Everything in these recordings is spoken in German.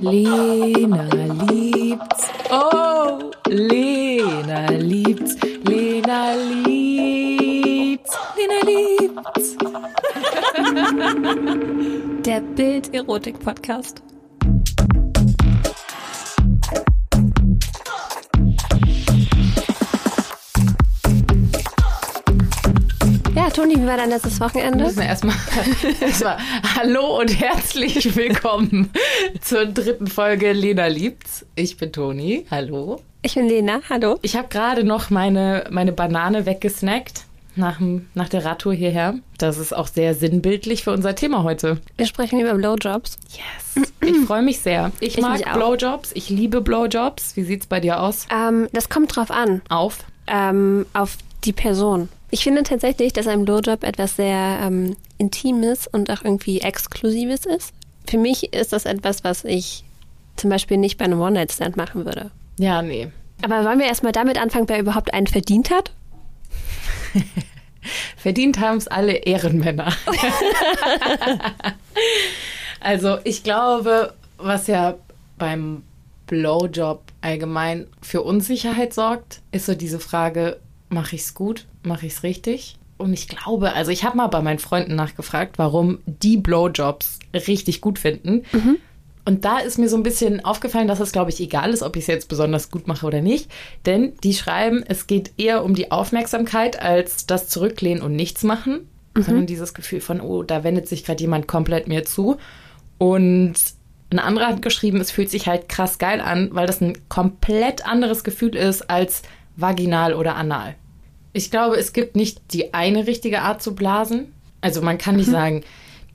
Lena liebt's. Oh, Lena liebt's. Lena liebt's. Lena liebt's. Der Bild-Erotik-Podcast. Ja, Toni, wie war dein letztes Wir Wochenende? müssen erstmal, erstmal Hallo und herzlich willkommen zur dritten Folge Lena liebt's. Ich bin Toni. Hallo. Ich bin Lena, hallo. Ich habe gerade noch meine, meine Banane weggesnackt nach, nach der Radtour hierher. Das ist auch sehr sinnbildlich für unser Thema heute. Wir sprechen über Blowjobs. Yes. Ich freue mich sehr. Ich, Ich mag. Blowjobs. Ich liebe Blowjobs. Wie sieht's bei dir aus? Ähm, das kommt drauf an, Auf. ähm, auf die Person. Ich finde tatsächlich, dass ein Blowjob etwas sehr ähm, Intimes und auch irgendwie Exklusives ist. Für mich ist das etwas, was ich zum Beispiel nicht bei einem One-Night-Stand machen würde. Ja, nee. Aber wollen wir erstmal damit anfangen, wer überhaupt einen verdient hat? Verdient haben es alle Ehrenmänner. also ich glaube, was ja beim Blowjob allgemein für Unsicherheit sorgt, ist so diese Frage, mache ich es gut, mache ich es richtig? Und ich glaube, also ich habe mal bei meinen Freunden nachgefragt, warum die Blowjobs richtig gut finden. Und da ist mir so ein bisschen aufgefallen, dass es, glaube ich, egal ist, ob ich es jetzt besonders gut mache oder nicht. Denn die schreiben, es geht eher um die Aufmerksamkeit als das Zurücklehnen und nichts machen. Sondern dieses Gefühl von, oh, da wendet sich gerade jemand komplett mir zu. Und ein anderer hat geschrieben, es fühlt sich halt krass geil an, weil das ein komplett anderes Gefühl ist als vaginal oder anal. Ich glaube, es gibt nicht die eine richtige Art zu blasen. Also man kann nicht sagen,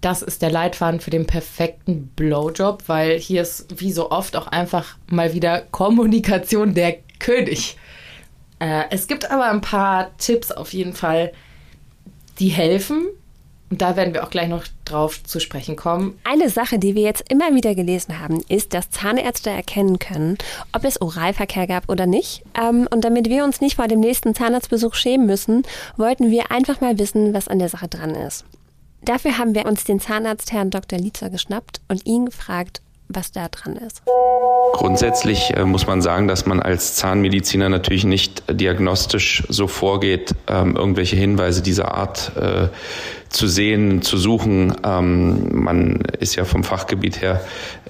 das ist der Leitfaden für den perfekten Blowjob, weil hier ist wie so oft auch einfach mal wieder Kommunikation der König. Äh, es gibt aber ein paar Tipps auf jeden Fall, die helfen. Und da werden wir auch gleich noch drauf zu sprechen kommen. Eine Sache, die wir jetzt immer wieder gelesen haben, ist, dass Zahnärzte erkennen können, ob es Oralverkehr gab oder nicht. Ähm, und damit wir uns nicht vor dem nächsten Zahnarztbesuch schämen müssen, wollten wir einfach mal wissen, was an der Sache dran ist. Dafür haben wir uns den Zahnarzt Herrn Dr. Lietzer geschnappt und ihn gefragt, was da dran ist. Grundsätzlich äh, muss man sagen, dass man als Zahnmediziner natürlich nicht äh, diagnostisch so vorgeht, ähm, irgendwelche Hinweise dieser Art äh, zu sehen, zu suchen. Ähm, man ist ja vom Fachgebiet her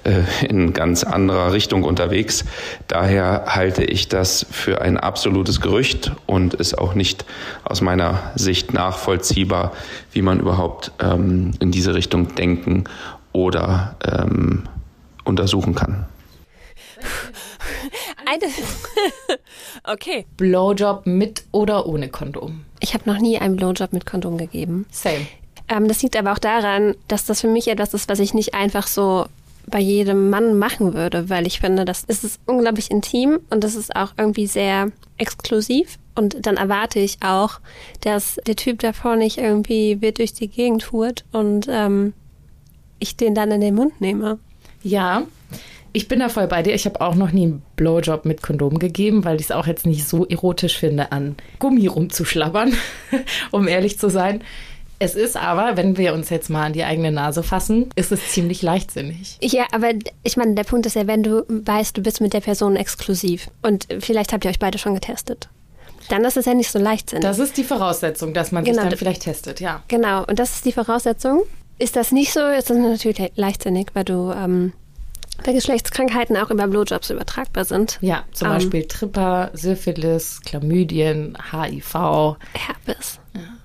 äh, in ganz anderer Richtung unterwegs. Daher halte ich das für ein absolutes Gerücht und ist auch nicht aus meiner Sicht nachvollziehbar, wie man überhaupt ähm, in diese Richtung denken oder ähm, untersuchen kann. Eine. okay. Blowjob mit oder ohne Kondom. Ich habe noch nie einen Blowjob mit Kondom gegeben. Same. Ähm, das liegt aber auch daran, dass das für mich etwas ist, was ich nicht einfach so bei jedem Mann machen würde, weil ich finde, das ist unglaublich intim und das ist auch irgendwie sehr exklusiv. Und dann erwarte ich auch, dass der Typ davor nicht irgendwie wild durch die Gegend fuhrt und ähm, ich den dann in den Mund nehme. Ja, ich bin da voll bei dir. Ich habe auch noch nie einen Blowjob mit Kondom gegeben, weil ich es auch jetzt nicht so erotisch finde, an Gummi rumzuschlabbern, um ehrlich zu sein. Es ist aber, wenn wir uns jetzt mal an die eigene Nase fassen, ist es ziemlich leichtsinnig. Ja, aber ich meine, der Punkt ist ja, wenn du weißt, du bist mit der Person exklusiv und vielleicht habt ihr euch beide schon getestet, dann ist es ja nicht so leichtsinnig. Das ist die Voraussetzung, dass man Genau. sich dann vielleicht testet, ja. Genau, und das ist die Voraussetzung. Ist das nicht so, ist das natürlich le- leichtsinnig, weil du ähm, weil Geschlechtskrankheiten auch über Blowjobs übertragbar sind. Ja, zum Ähm. Beispiel Tripper, Syphilis, Chlamydien, HIV. Herpes.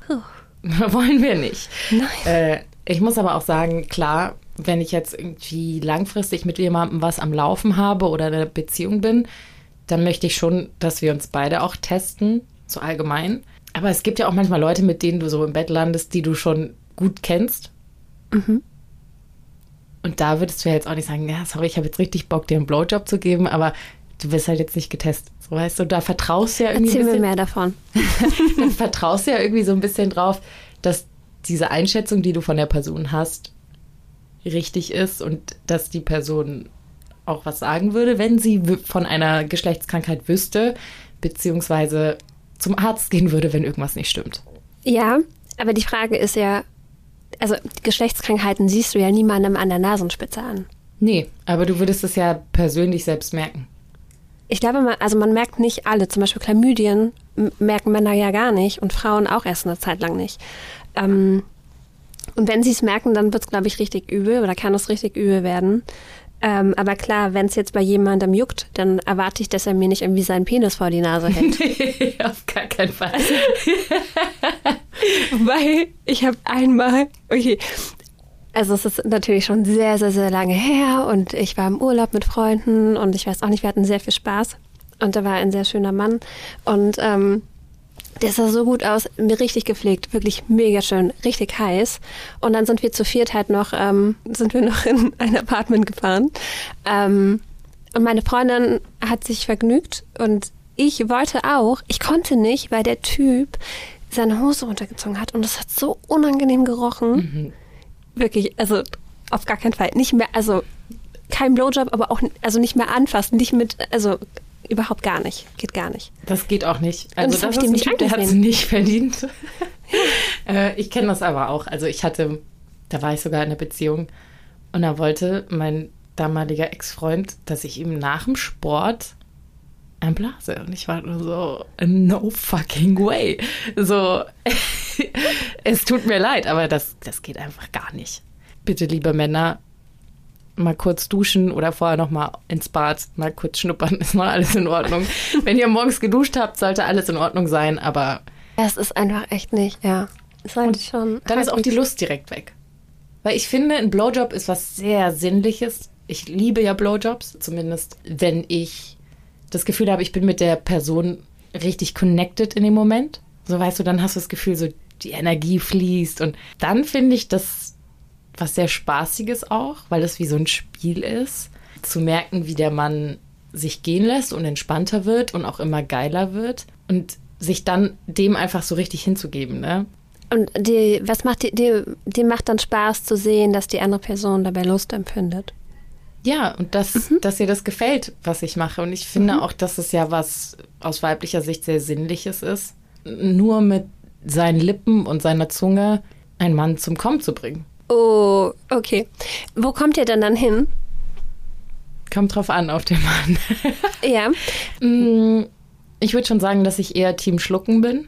Wollen wir nicht. Nein. Äh, ich muss aber auch sagen, klar, wenn ich jetzt irgendwie langfristig mit jemandem was am Laufen habe oder in einer Beziehung bin, dann möchte ich schon, dass wir uns beide auch testen, so allgemein. Aber es gibt ja auch manchmal Leute, mit denen du so im Bett landest, die du schon gut kennst. Und da würdest du ja jetzt auch nicht sagen, ja, sorry, ich habe jetzt richtig Bock, dir einen Blowjob zu geben, aber du wirst halt jetzt nicht getestet. So weißt du, da vertraust du ja irgendwie Erzähl ein mir mehr davon. dann vertraust du ja irgendwie so ein bisschen drauf, dass diese Einschätzung, die du von der Person hast, richtig ist und dass die Person auch was sagen würde, wenn sie von einer Geschlechtskrankheit wüsste, beziehungsweise zum Arzt gehen würde, wenn irgendwas nicht stimmt. Ja, aber die Frage ist ja, also Geschlechtskrankheiten siehst du ja niemandem an der Nasenspitze an. Nee, aber du würdest es ja persönlich selbst merken. Ich glaube, man, also man merkt nicht alle. Zum Beispiel Chlamydien merken Männer ja gar nicht und Frauen auch erst eine Zeit lang nicht. Ähm, und wenn sie es merken, dann wird es, glaube ich, richtig übel oder kann es richtig übel werden. Ähm, aber klar, wenn es jetzt bei jemandem juckt, dann erwarte ich, dass er mir nicht irgendwie seinen Penis vor die Nase hält. Auf gar keinen Fall. Weil ich habe einmal, okay, also es ist natürlich schon sehr, sehr, sehr lange her und ich war im Urlaub mit Freunden und ich weiß auch nicht, wir hatten sehr viel Spaß und da war ein sehr schöner Mann und ähm, der sah so gut aus, mir richtig gepflegt, wirklich mega schön, richtig heiß. Und dann sind wir zu viert halt noch, ähm, sind wir noch in ein Apartment gefahren. Ähm, und meine Freundin hat sich vergnügt und ich wollte auch, ich konnte nicht, weil der Typ seine Hose runtergezogen hat und es hat so unangenehm gerochen. Wirklich, also auf gar keinen Fall. Nicht mehr, also kein Blowjob, aber auch also nicht mehr anfassen, nicht mit, also überhaupt gar nicht. Geht gar nicht. Das geht auch nicht. Und Also das das ist ein nicht Typ, der hat es nicht verdient. äh, ich kenne das aber auch. Also ich hatte, da war ich sogar in einer Beziehung und da wollte mein damaliger Ex-Freund, dass ich ihm nach dem Sport einblase. Und ich war nur so, no fucking way. So, es tut mir leid, aber das, das geht einfach gar nicht. Bitte, liebe Männer, mal kurz duschen oder vorher noch mal ins Bad, mal kurz schnuppern, ist noch alles in Ordnung. Wenn ihr morgens geduscht habt, sollte alles in Ordnung sein, aber Es ist einfach echt nicht, ja. Ist eigentlich schon. dann ist auch die Lust direkt weg. Weil ich finde, ein Blowjob ist was sehr Sinnliches. Ich liebe ja Blowjobs, zumindest wenn ich das Gefühl habe, ich bin mit der Person richtig connected in dem Moment. So weißt du, dann hast du das Gefühl, so die Energie fließt. Und dann finde ich das was sehr Spaßiges auch, weil es wie so ein Spiel ist, zu merken, wie der Mann sich gehen lässt und entspannter wird und auch immer geiler wird und sich dann dem einfach so richtig hinzugeben, ne? Und die, was macht die, die, die macht dann Spaß zu sehen, dass die andere Person dabei Lust empfindet. Ja, und dass, dass ihr das gefällt, was ich mache. Und ich finde auch, dass es ja was aus weiblicher Sicht sehr Sinnliches ist, nur mit seinen Lippen und seiner Zunge einen Mann zum Kommen zu bringen. Oh, okay. Wo kommt ihr denn dann hin? Kommt drauf an, auf den Mann. Ja. Mm, ich würde schon sagen, dass ich eher Team Schlucken bin.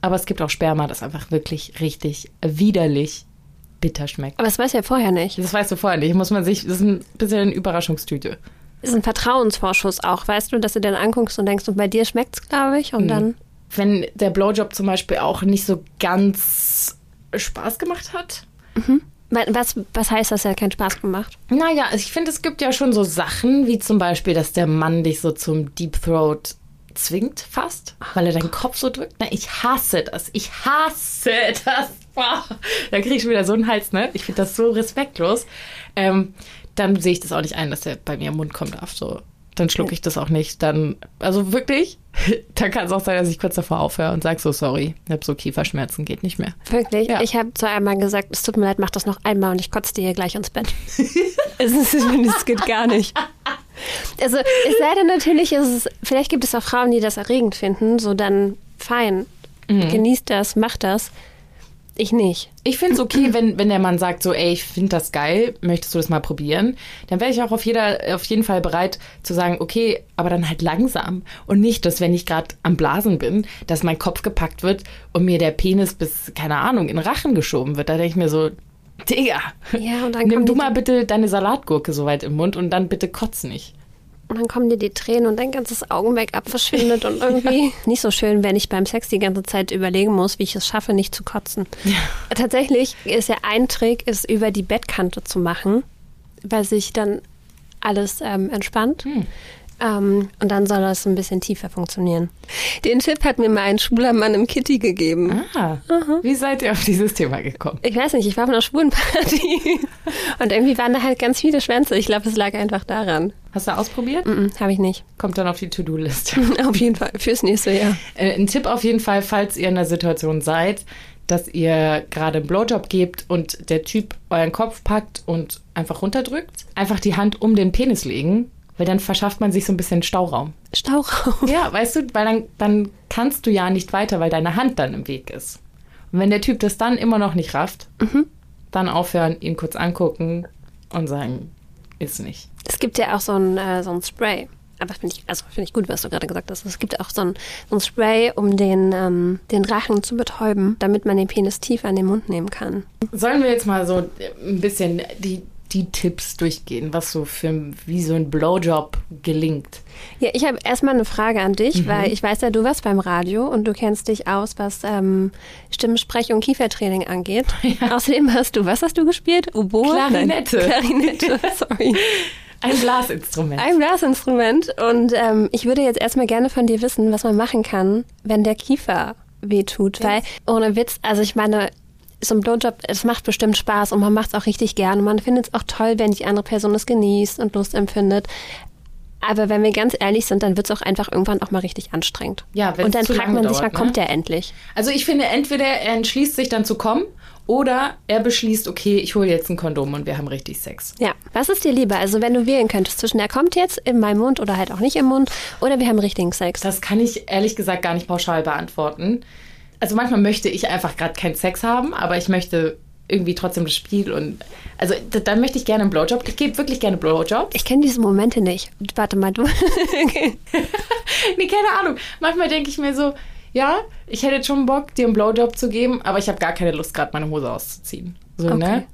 Aber es gibt auch Sperma, das einfach wirklich richtig widerlich bitter schmeckt. Aber das weiß ja vorher nicht. Das weißt du vorher nicht. Muss man sich, das ist ein bisschen eine Überraschungstüte. Das ist ein Vertrauensvorschuss auch, weißt du, dass du dann anguckst und denkst, und bei dir schmeckt's, glaube ich, und dann. wenn der Blowjob zum Beispiel auch nicht so ganz Spaß gemacht hat. Was, was heißt das? Er hat keinen Spaß gemacht. Naja, also ich finde, es gibt ja schon so Sachen, wie zum Beispiel, dass der Mann dich so zum Deep Throat zwingt fast, weil er deinen Kopf so drückt. Na, ich hasse das. Ich hasse das. Boah. Da kriege ich schon wieder so einen Hals, ne? Ich finde das so respektlos. Ähm, dann sehe ich das auch nicht ein, dass der bei mir im Mund kommen darf. So. Dann schlucke ich das auch nicht. Dann, also wirklich, dann kann es auch sein, dass ich kurz davor aufhöre und sage so, sorry, ich habe so Kieferschmerzen, geht nicht mehr. Wirklich? Ja. Ich habe zu einem Mal gesagt, es tut mir leid, mach das noch einmal und ich kotze dir hier gleich ins Bett. es, ist, es geht gar nicht. Also, es sei denn natürlich, ist es, vielleicht gibt es auch Frauen, die das erregend finden, so dann fein. Genießt das, macht das. Ich nicht. Ich finde es okay, wenn, wenn der Mann sagt so, ey, ich finde das geil, möchtest du das mal probieren? Dann wäre ich auch auf, jeder, auf jeden Fall bereit zu sagen, okay, aber dann halt langsam. Und nicht, dass wenn ich gerade am Blasen bin, dass mein Kopf gepackt wird und mir der Penis bis, keine Ahnung, in den Rachen geschoben wird. Da denke ich mir so, Digga, Ja, nimm du mal bitte deine Salatgurke so weit im Mund und dann bitte kotz nicht. Und dann kommen dir die Tränen und dein ganzes Augen-Make-up verschwindet und irgendwie nicht so schön, wenn ich beim Sex die ganze Zeit überlegen muss, wie ich es schaffe, nicht zu kotzen. Tatsächlich ist ja ein Trick, es über die Bettkante zu machen, weil sich dann alles ähm, entspannt. Ähm, und dann soll das ein bisschen tiefer funktionieren. Den Tipp hat mir mal ein schwuler Mann im Kitty gegeben. Ah, wie seid ihr auf dieses Thema gekommen? Ich weiß nicht, ich war auf einer schwulen Party und irgendwie waren da halt ganz viele Schwänze. Ich glaube, es lag einfach daran. Hast du ausprobiert? Mm, Habe ich nicht. Kommt dann auf die To-Do-Liste. Auf jeden Fall, fürs nächste Jahr. Äh, ein Tipp auf jeden Fall, falls ihr in der Situation seid, dass ihr gerade einen Blowjob gebt und der Typ euren Kopf packt und einfach runterdrückt, einfach die Hand um den Penis legen, weil dann verschafft man sich so ein bisschen Stauraum. Stauraum. Ja, weißt du, weil dann, dann kannst du ja nicht weiter, weil deine Hand dann im Weg ist. Und wenn der Typ das dann immer noch nicht rafft, dann aufhören, ihn kurz angucken und sagen, ist nicht. Es gibt ja auch so ein, äh, so ein Spray. Aber finde ich, also finde ich gut, was du gerade gesagt hast. Es gibt auch so ein, so ein Spray, um den, ähm, den Rachen zu betäuben, damit man den Penis tiefer in den Mund nehmen kann. Sollen wir jetzt mal so ein bisschen die, die Tipps durchgehen, was so für wie so ein Blowjob gelingt? Ja, ich habe erstmal eine Frage an dich, weil ich weiß ja, du warst beim Radio und du kennst dich aus, was ähm, Stimmsprech- und Kiefertraining angeht. Außerdem hast du, was hast du gespielt? Oboe? Klarinette. Nein, Klarinette, sorry. Ein Blasinstrument. Ein Blasinstrument. Und ähm, ich würde jetzt erstmal gerne von dir wissen, was man machen kann, wenn der Kiefer wehtut. Weil, ohne Witz, also ich meine, so ein Blowjob, es macht bestimmt Spaß und man macht es auch richtig gern. Und man findet es auch toll, wenn die andere Person es genießt und Lust empfindet. Aber wenn wir ganz ehrlich sind, dann wird es auch einfach irgendwann auch mal richtig anstrengend. Ja, wenn Und dann fragt man sich, wann kommt ne? der endlich? Also ich finde, entweder er entschließt sich dann zu kommen oder er beschließt, okay, ich hole jetzt ein Kondom und wir haben richtig Sex. Ja, was ist dir lieber? Also wenn du wählen könntest zwischen er kommt jetzt in meinem Mund oder halt auch nicht im Mund oder wir haben richtigen Sex. Das kann ich ehrlich gesagt gar nicht pauschal beantworten. Also manchmal möchte ich einfach gerade keinen Sex haben, aber ich möchte irgendwie trotzdem das Spiel und also d- dann möchte ich gerne einen Blowjob. Ich gebe wirklich gerne Blowjobs. Ich kenne diese Momente nicht. Warte mal, du. okay. nee, keine Ahnung. Manchmal denke ich mir so, ja, ich hätte jetzt schon Bock, dir einen Blowjob zu geben, aber ich habe gar keine Lust, gerade meine Hose auszuziehen. So, Okay. ne?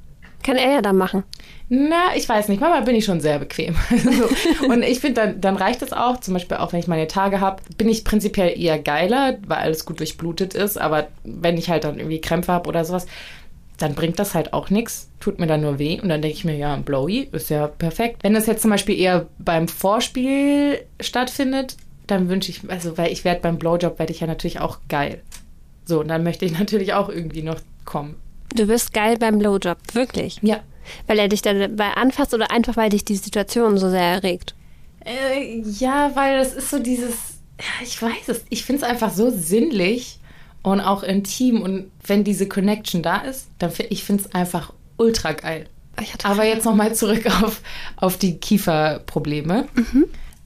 Kann er ja dann machen. Na, ich weiß nicht. Manchmal bin ich schon sehr bequem. so. Und ich finde, dann, dann reicht es auch. Zum Beispiel auch, wenn ich meine Tage habe, bin ich prinzipiell eher geiler, weil alles gut durchblutet ist. Aber wenn ich halt dann irgendwie Krämpfe habe oder sowas, dann bringt das halt auch nichts. Tut mir dann nur weh. Und dann denke ich mir, ja, ein Blowy ist ja perfekt. Wenn das jetzt zum Beispiel eher beim Vorspiel stattfindet, dann wünsche ich, also, weil ich werde beim Blowjob, werde ich ja natürlich auch geil. So, und dann möchte ich natürlich auch irgendwie noch kommen. Du wirst geil beim Blowjob. Wirklich. Ja. Weil er dich dabei anfasst oder einfach weil dich die Situation so sehr erregt. Äh, ja, weil das ist so dieses, ja, ich weiß es, ich finde es einfach so sinnlich und auch intim und wenn diese Connection da ist, dann ich finde es einfach ultra geil. Aber jetzt nochmal zurück auf, auf die Kieferprobleme.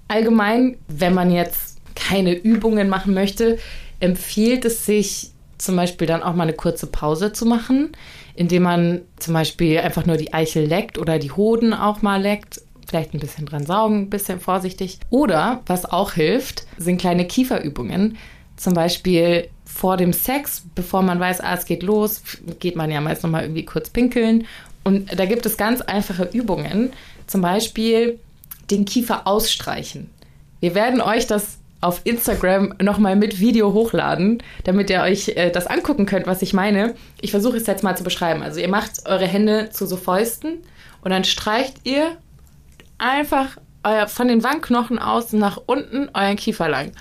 Allgemein, wenn man jetzt keine Übungen machen möchte, empfiehlt es sich zum Beispiel dann auch mal eine kurze Pause zu machen, indem man zum Beispiel einfach nur die Eichel leckt oder die Hoden auch mal leckt. Vielleicht ein bisschen dran saugen, ein bisschen vorsichtig. Oder, was auch hilft, sind kleine Kieferübungen. Zum Beispiel vor dem Sex, bevor man weiß, ah, es geht los, geht man ja meist nochmal irgendwie kurz pinkeln. Und da gibt es ganz einfache Übungen. Zum Beispiel den Kiefer ausstreichen. Wir werden euch das auf Instagram nochmal mit Video hochladen, damit ihr euch äh, das angucken könnt, was ich meine. Ich versuche es jetzt mal zu beschreiben. Also ihr macht eure Hände zu so Fäusten und dann streicht ihr einfach euer, von den Wangenknochen aus nach unten euren Kiefer lang.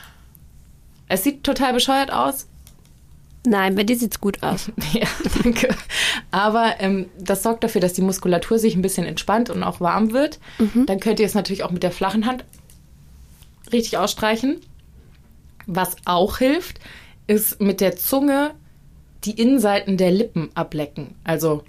Es sieht total bescheuert aus, Nein, bei dir sieht's gut aus. ja, danke. Aber ähm, das sorgt dafür, dass die Muskulatur sich ein bisschen entspannt und auch warm wird. Dann könnt ihr es natürlich auch mit der flachen Hand richtig ausstreichen. Was auch hilft, ist mit der Zunge die Innenseiten der Lippen ablecken. Also,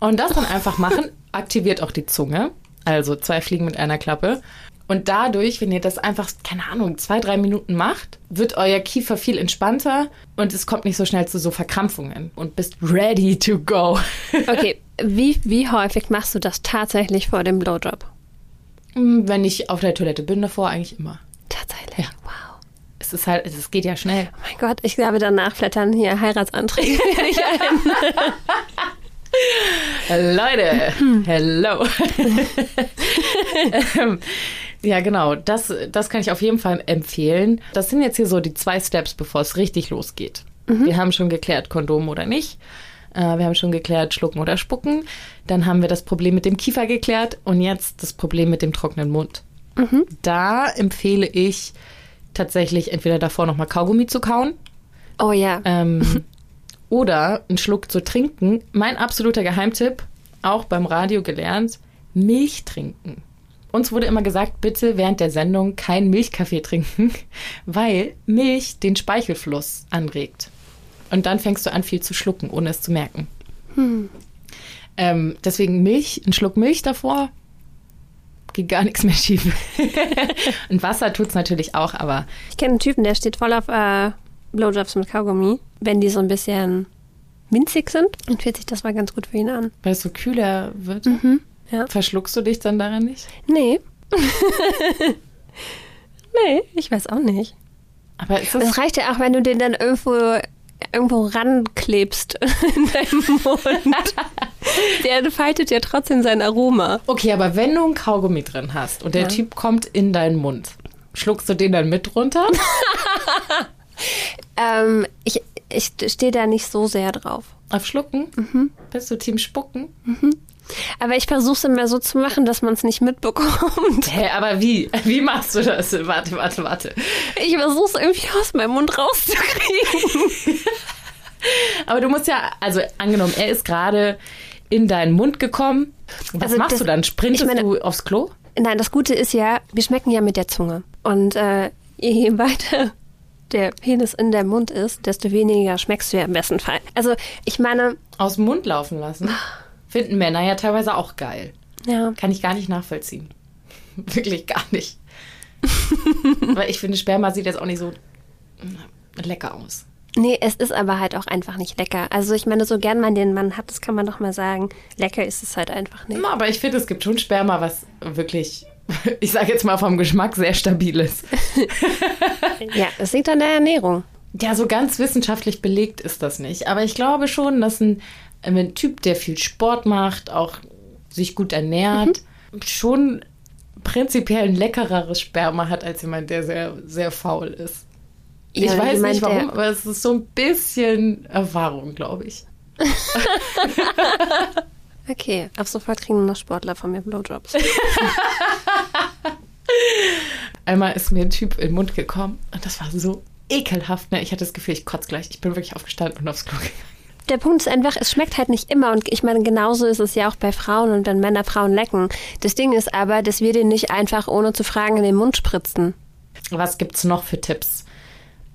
und das dann einfach machen, aktiviert auch die Zunge. Also zwei Fliegen mit einer Klappe. Und dadurch, wenn ihr das einfach, keine Ahnung, zwei, drei Minuten macht, wird euer Kiefer viel entspannter und es kommt nicht so schnell zu so Verkrampfungen und bist ready to go. Okay, wie, wie häufig machst du das tatsächlich vor dem Blowjob? Wenn ich auf der Toilette bin, davor eigentlich immer. Tatsächlich. Ja. Wow. Es ist halt, es geht ja schnell. Oh mein Gott, ich glaube, danach flattern hier Heiratsanträge. nicht ein. Leute, hello. Ähm, ja, genau. Das, das kann ich auf jeden Fall empfehlen. Das sind jetzt hier so die zwei Steps, bevor es richtig losgeht. Wir haben schon geklärt, Kondom oder nicht. Äh, Wir haben schon geklärt, schlucken oder spucken. Dann haben wir das Problem mit dem Kiefer geklärt und jetzt das Problem mit dem trockenen Mund. Da empfehle ich tatsächlich entweder davor nochmal Kaugummi zu kauen Oh ja. ähm, oder einen Schluck zu trinken. Mein absoluter Geheimtipp, auch beim Radio gelernt, Milch trinken. Uns wurde immer gesagt, bitte während der Sendung keinen Milchkaffee trinken, weil Milch den Speichelfluss anregt. Und dann fängst du an, viel zu schlucken, ohne es zu merken. Ähm, deswegen Milch, ein Schluck Milch davor, geht gar nichts mehr schief. Und Wasser tut's natürlich auch, aber Ich kenne einen Typen, der steht voll auf äh, Blowjobs mit Kaugummi. Wenn die so ein bisschen minzig sind, dann fühlt sich das mal ganz gut für ihn an. weil es so kühler wird. Ja. Verschluckst du dich dann daran nicht? Nee. nee, ich weiß auch nicht. Aber Das reicht ja auch, wenn du den dann irgendwo irgendwo ranklebst in deinem Mund. Der faltet ja trotzdem sein Aroma. okay, aber wenn du einen Kaugummi drin hast und der Ja. Typ kommt in deinen Mund, schluckst du den dann mit runter? Ähm, ich ich stehe da nicht so sehr drauf. Auf Schlucken? Mhm. Bist du Team Spucken? Aber ich versuche es immer so zu machen, dass man es nicht mitbekommt. Hä, aber wie? Wie machst du das? Warte, warte, warte. Ich versuche es irgendwie aus meinem Mund rauszukriegen. Aber du musst ja, also angenommen, er ist gerade in deinen Mund gekommen. Was Also machst das- du dann? Sprintest meine- du aufs Klo? Nein, das Gute ist ja, wir schmecken ja mit der Zunge. Und äh, je weiter der Penis in der Mund ist, desto weniger schmeckst du ja im besten Fall. Also ich meine, Aus dem Mund laufen lassen. Finden Männer ja teilweise auch geil. ja, Kann ich gar nicht nachvollziehen. Wirklich gar nicht. Weil ich finde, Sperma sieht jetzt auch nicht so lecker aus. nee, es ist aber halt auch einfach nicht lecker. Also ich meine, so gern man den Mann hat, das kann man doch mal sagen. Lecker ist es halt einfach nicht. Aber ich finde, es gibt schon Sperma, was wirklich, ich sage jetzt mal vom Geschmack, sehr stabil ist. Ja, es liegt an der Ernährung. Ja, so ganz wissenschaftlich belegt ist das nicht. Aber ich glaube schon, dass ein, ein Typ, der viel Sport macht, auch sich gut ernährt, schon prinzipiell ein leckereres Sperma hat als jemand, der sehr, sehr faul ist. Ich Ja, weiß jemand, nicht warum, aber es ist so ein bisschen Erfahrung, glaube ich. Okay, ab sofort kriegen noch Sportler von mir Blowjobs. Einmal ist mir ein Typ in den Mund gekommen und das war so ekelhaft. Ne? Ich hatte das Gefühl, ich kotze gleich. Ich bin wirklich aufgestanden und aufs Klo gegangen. Der Punkt ist einfach, es schmeckt halt nicht immer. Und ich meine, genauso ist es ja auch bei Frauen und wenn Männer Frauen lecken. Das Ding ist aber, dass wir den nicht einfach ohne zu fragen in den Mund spritzen. Was gibt's noch für Tipps?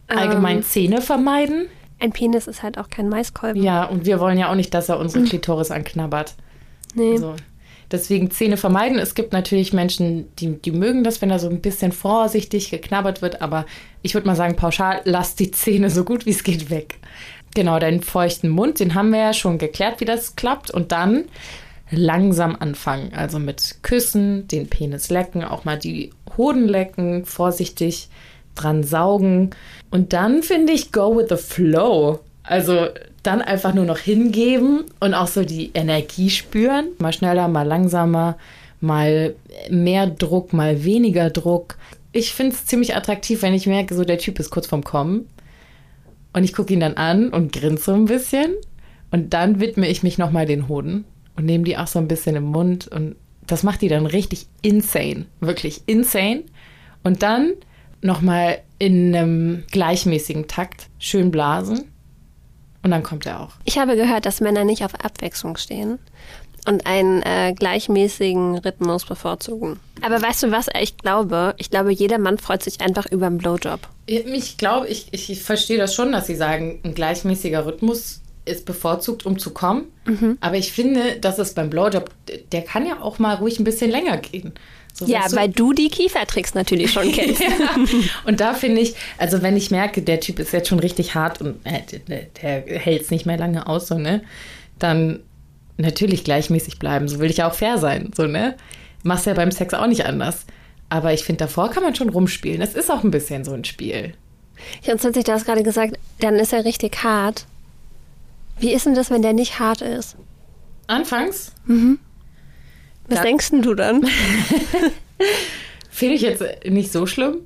Allgemein Ähm. Zähne vermeiden? Ein Penis ist halt auch kein Maiskolben. Ja, und wir wollen ja auch nicht, dass er unsere Klitoris anknabbert. Nee. So. Deswegen Zähne vermeiden. Es gibt natürlich Menschen, die, die mögen das, wenn da so ein bisschen vorsichtig geknabbert wird, aber ich würde mal sagen, pauschal, lass die Zähne so gut wie es geht weg. Genau, deinen feuchten Mund, den haben wir ja schon geklärt, wie das klappt. Und dann langsam anfangen. Also mit Küssen, den Penis lecken, auch mal die Hoden lecken, vorsichtig dran saugen. Und dann finde ich, go with the flow. Also dann einfach nur noch hingeben und auch so die Energie spüren. Mal schneller, mal langsamer, mal mehr Druck, mal weniger Druck. Ich finde es ziemlich attraktiv, wenn ich merke, so der Typ ist kurz vorm Kommen. Und ich gucke ihn dann an und grinse so ein bisschen. Und dann widme ich mich nochmal den Hoden und nehme die auch so ein bisschen im Mund. Und das macht die dann richtig insane. Wirklich insane. Und dann nochmal in einem gleichmäßigen Takt schön blasen. Und dann kommt er auch. Ich habe gehört, dass Männer nicht auf Abwechslung stehen und einen äh, gleichmäßigen Rhythmus bevorzugen. Aber weißt du was? Ich glaube, ich glaube, jeder Mann freut sich einfach über einen Blowjob. Ich glaube, ich, ich verstehe das schon, dass Sie sagen, ein gleichmäßiger Rhythmus ist bevorzugt, um zu kommen. Aber ich finde, dass es beim Blowjob, der kann ja auch mal ruhig ein bisschen länger gehen. So, Ja, weißt du? weil du die Kiefertricks natürlich schon kennst. Ja. Und da finde ich, also wenn ich merke, der Typ ist jetzt schon richtig hart und äh, der, der hält es nicht mehr lange aus, so, ne? Dann natürlich gleichmäßig bleiben. So will ich ja auch fair sein, so, ne? Machst ja beim Sex auch nicht anders. Aber ich finde, davor kann man schon rumspielen. Es ist auch ein bisschen so ein Spiel. Ja, und Sonst, du hast gerade gesagt, dann ist er richtig hart. Wie ist denn das, wenn der nicht hart ist? Anfangs Was Ja. denkst denn du dann? finde ich jetzt nicht so schlimm.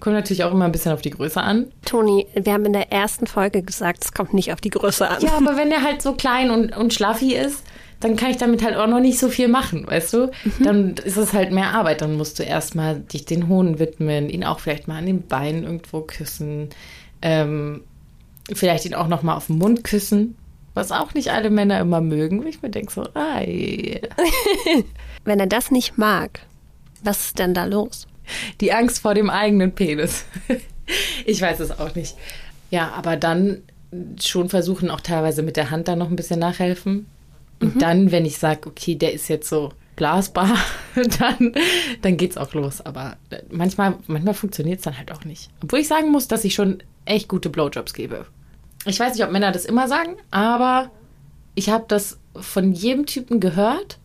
Kommt natürlich auch immer ein bisschen auf die Größe an. Toni, wir haben in der ersten Folge gesagt, es kommt nicht auf die Größe an. Ja, aber wenn der halt so klein und, und schlaffi ist, dann kann ich damit halt auch noch nicht so viel machen, weißt du? Dann ist es halt mehr Arbeit. Dann musst du erstmal dich den Hohn widmen, ihn auch vielleicht mal an den Beinen irgendwo küssen, ähm, vielleicht ihn auch noch mal auf den Mund küssen, was auch nicht alle Männer immer mögen. Und ich mir denke so, ei. Wenn er das nicht mag, was ist denn da los? Die Angst vor dem eigenen Penis. ich weiß es auch nicht. Ja, aber dann schon versuchen, auch teilweise mit der Hand dann noch ein bisschen nachhelfen. Und dann, wenn ich sage, okay, der ist jetzt so blasbar, dann, dann geht's auch los. Aber manchmal, manchmal funktioniert es dann halt auch nicht. Obwohl ich sagen muss, dass ich schon echt gute Blowjobs gebe. Ich weiß nicht, ob Männer das immer sagen, aber ich habe das von jedem Typen gehört,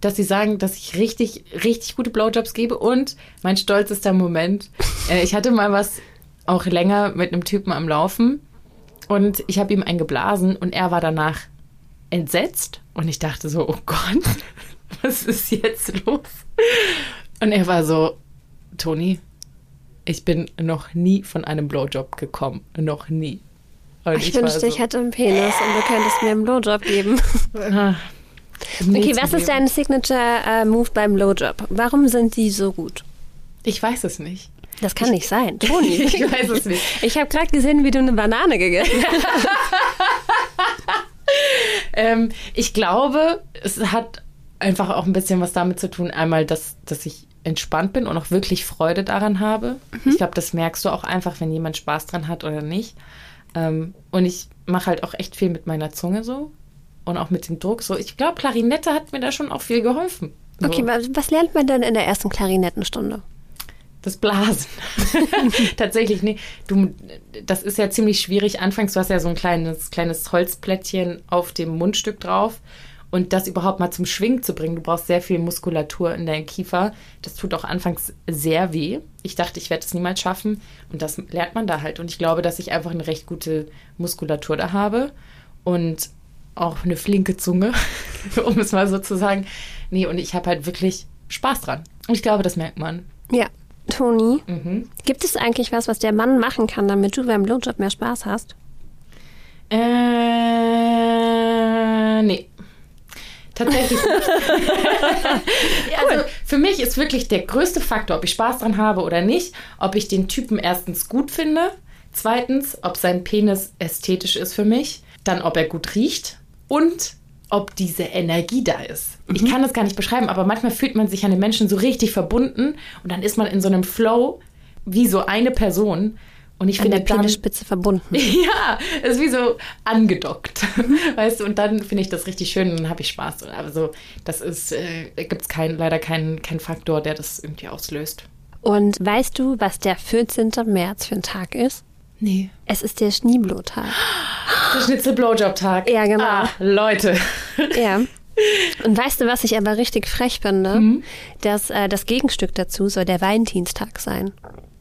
dass sie sagen, dass ich richtig, richtig gute Blowjobs gebe. Und mein stolzester Moment, äh, ich hatte mal was auch länger mit einem Typen am Laufen und ich habe ihm einen geblasen und er war danach entsetzt und ich dachte so, oh Gott, was ist jetzt los? Und er war so, Toni, ich bin noch nie von einem Blowjob gekommen. Noch nie. Und ich, wünschte, so, ich hätte einen Penis und du könntest mir einen Blowjob geben. Ah, okay, was ist dein Signature-Move beim Blowjob? Warum sind die so gut? Ich weiß es nicht. Das kann ich, nicht sein, Toni. ich weiß es nicht. Ich habe gerade gesehen, wie du eine Banane gegessen hast. ähm, ich glaube, es hat einfach auch ein bisschen was damit zu tun. Einmal, dass, dass ich entspannt bin und auch wirklich Freude daran habe. Mhm. Ich glaube, das merkst du auch einfach, wenn jemand Spaß dran hat oder nicht. Ähm, und ich mache halt auch echt viel mit meiner Zunge so und auch mit dem Druck so. Ich glaube, Klarinette hat mir da schon auch viel geholfen. So. Okay, was lernt man denn in der ersten Klarinettenstunde? Das Blasen. Tatsächlich, nee. Du, das ist ja ziemlich schwierig. Anfangs, du hast ja so ein kleines, kleines Holzplättchen auf dem Mundstück drauf und das überhaupt mal zum Schwingen zu bringen, du brauchst sehr viel Muskulatur in deinem Kiefer. Das tut auch anfangs sehr weh. Ich dachte, ich werde es niemals schaffen. Und das lernt man da halt. Und ich glaube, dass ich einfach eine recht gute Muskulatur da habe. Und auch eine flinke Zunge, um es mal so zu sagen. Nee, und ich habe halt wirklich Spaß dran. Und ich glaube, das merkt man. Ja. Toni, mhm. gibt es eigentlich was, was der Mann machen kann, damit du beim Blowjob mehr Spaß hast? Äh, nee. Tatsächlich nicht. also für mich ist wirklich der größte Faktor, ob ich Spaß dran habe oder nicht, ob ich den Typen erstens gut finde, zweitens, ob sein Penis ästhetisch ist für mich, dann ob er gut riecht und ob diese Energie da ist. Mhm. Ich kann das gar nicht beschreiben, aber manchmal fühlt man sich an den Menschen so richtig verbunden und dann ist man in so einem Flow wie so eine Person und ich An finde der Penisspitze verbunden. Ja, ist wie so angedockt. weißt du, und dann finde ich das richtig schön und dann habe ich Spaß. Also, das ist, äh, gibt es kein, leider keinen kein Faktor, der das irgendwie auslöst. Und weißt du, was der 14. März für ein Tag ist? Nee. Es ist der Schneeblotag. Der Schnitzel-Blowjob-Tag. Ja, genau. Ah, Leute. Ja. Und weißt du, was ich aber richtig frech finde? Mhm. Dass äh, das Gegenstück dazu soll der Valentinstag sein.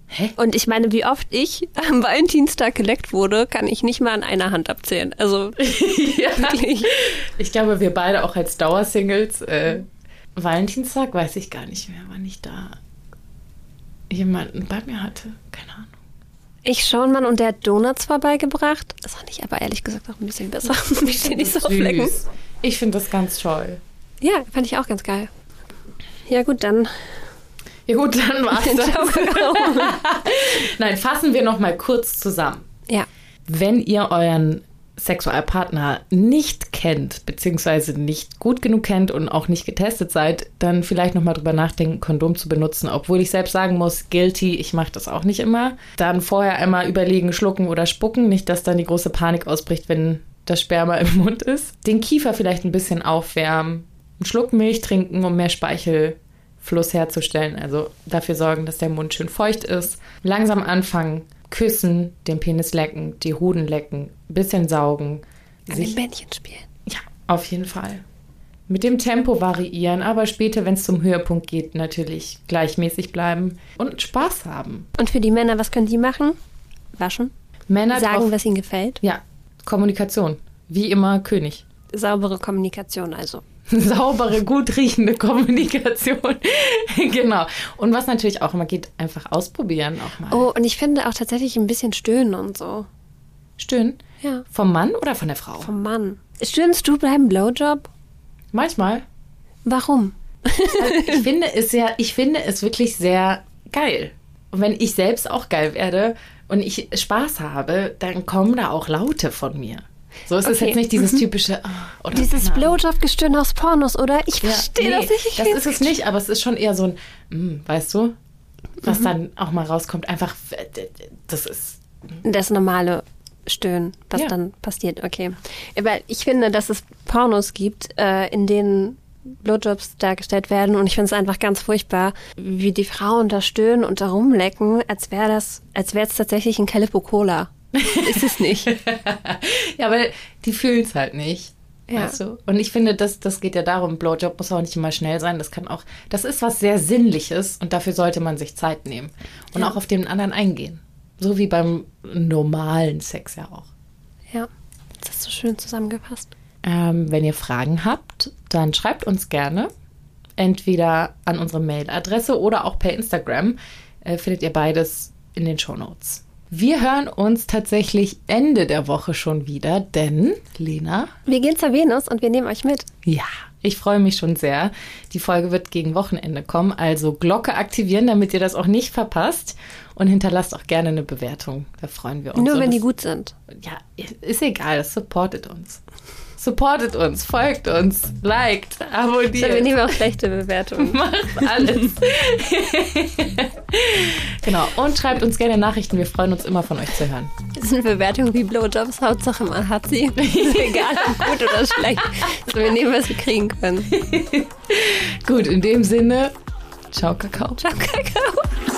Hä? Und ich meine, wie oft ich am Valentinstag geleckt wurde, kann ich nicht mal an einer Hand abzählen. Also ja. wirklich. Ich glaube, wir beide auch als Dauersingles. Äh, Valentinstag weiß ich gar nicht mehr, wann ich da jemanden bei mir hatte. Keine Ahnung. Ich schon mal und der hat Donuts vorbeigebracht. Das fand ich aber ehrlich gesagt auch ein bisschen besser. ich stehe nicht so auf Flecken. Ich finde das ganz toll. Ja, fand ich auch ganz geil. Ja gut, dann ja gut, dann war's das. Nein, fassen wir noch mal kurz zusammen. Ja. Wenn ihr euren Sexualpartner nicht kennt, beziehungsweise nicht gut genug kennt und auch nicht getestet seid, dann vielleicht nochmal drüber nachdenken, Kondom zu benutzen. Obwohl ich selbst sagen muss, guilty, ich mache das auch nicht immer. Dann vorher einmal überlegen, schlucken oder spucken, nicht, dass dann die große Panik ausbricht, wenn das Sperma im Mund ist. Den Kiefer vielleicht ein bisschen aufwärmen, einen Schluck Milch trinken, um mehr Speichel Fluss herzustellen. Also dafür sorgen, dass der Mund schön feucht ist. Langsam anfangen, küssen, den Penis lecken, die Hoden lecken, bisschen saugen. An sich, den Bändchen spielen. Ja, auf jeden Fall. Mit dem Tempo variieren, aber später, wenn es zum Höhepunkt geht, natürlich gleichmäßig bleiben und Spaß haben. Und für die Männer, was können die machen? Waschen? Männer sagen, drauf, was ihnen gefällt? Ja, Kommunikation. Wie immer König. Saubere Kommunikation also. saubere, gut riechende Kommunikation. genau. Und was natürlich auch immer geht, einfach ausprobieren auch mal. Oh, und ich finde auch tatsächlich ein bisschen stöhnen und so. Stöhnen? Ja. Vom Mann oder von der Frau? Vom Mann. Stöhnst du beim Blowjob? Manchmal. Warum? Also ich finde es ja, ich finde es wirklich sehr geil. Und wenn ich selbst auch geil werde und ich Spaß habe, dann kommen da auch Laute von mir. So ist okay. es jetzt nicht dieses mhm. typische. Oh, dieses Blowjob-Gestöhn aus Pornos, oder? Ich ja, verstehe nee, das nicht. Ich das ist es nicht, aber es ist schon eher so ein, mm, weißt du, was mhm. dann auch mal rauskommt. Einfach, das ist. Das normale Stöhnen, was ja. dann passiert, okay. Weil ich finde, dass es Pornos gibt, äh, in denen Blowjobs dargestellt werden und ich finde es einfach ganz furchtbar, wie die Frauen da stöhnen und da rumlecken, als wäre das, als wäre es tatsächlich ein Calippo Cola. Ist es nicht. ja, aber die fühlen es halt nicht. Ja. Weißt du? Und ich finde, das, das geht ja darum, Blowjob muss auch nicht immer schnell sein. Das kann auch, das ist was sehr Sinnliches und dafür sollte man sich Zeit nehmen. Und ja. auch auf den anderen eingehen. So wie beim normalen Sex ja auch. Ja, das hast du schön zusammengefasst. Ähm, wenn ihr Fragen habt, dann schreibt uns gerne. Entweder an unsere Mailadresse oder auch per Instagram. Äh, findet ihr beides in den Show Notes. Wir hören uns tatsächlich Ende der Woche schon wieder, denn, Lena. Wir gehen zur Venus und wir nehmen euch mit. Ja, ich freue mich schon sehr. Die Folge wird gegen Wochenende kommen, also Glocke aktivieren, damit ihr das auch nicht verpasst. Und hinterlasst auch gerne eine Bewertung. Da freuen wir uns. Nur wenn die gut sind. Ja, ist egal, das supportet uns. Supportet uns, folgt uns, liked, abonniert. wir nehmen auch schlechte Bewertungen. Macht alles. genau. Und schreibt uns gerne Nachrichten. Wir freuen uns immer von euch zu hören. Das sind Bewertungen wie Blowjobs. Hauptsache man hat sie. egal, ob gut oder schlecht. Also wir nehmen, was wir kriegen können. gut, in dem Sinne. Ciao, Kakao. Ciao, Kakao.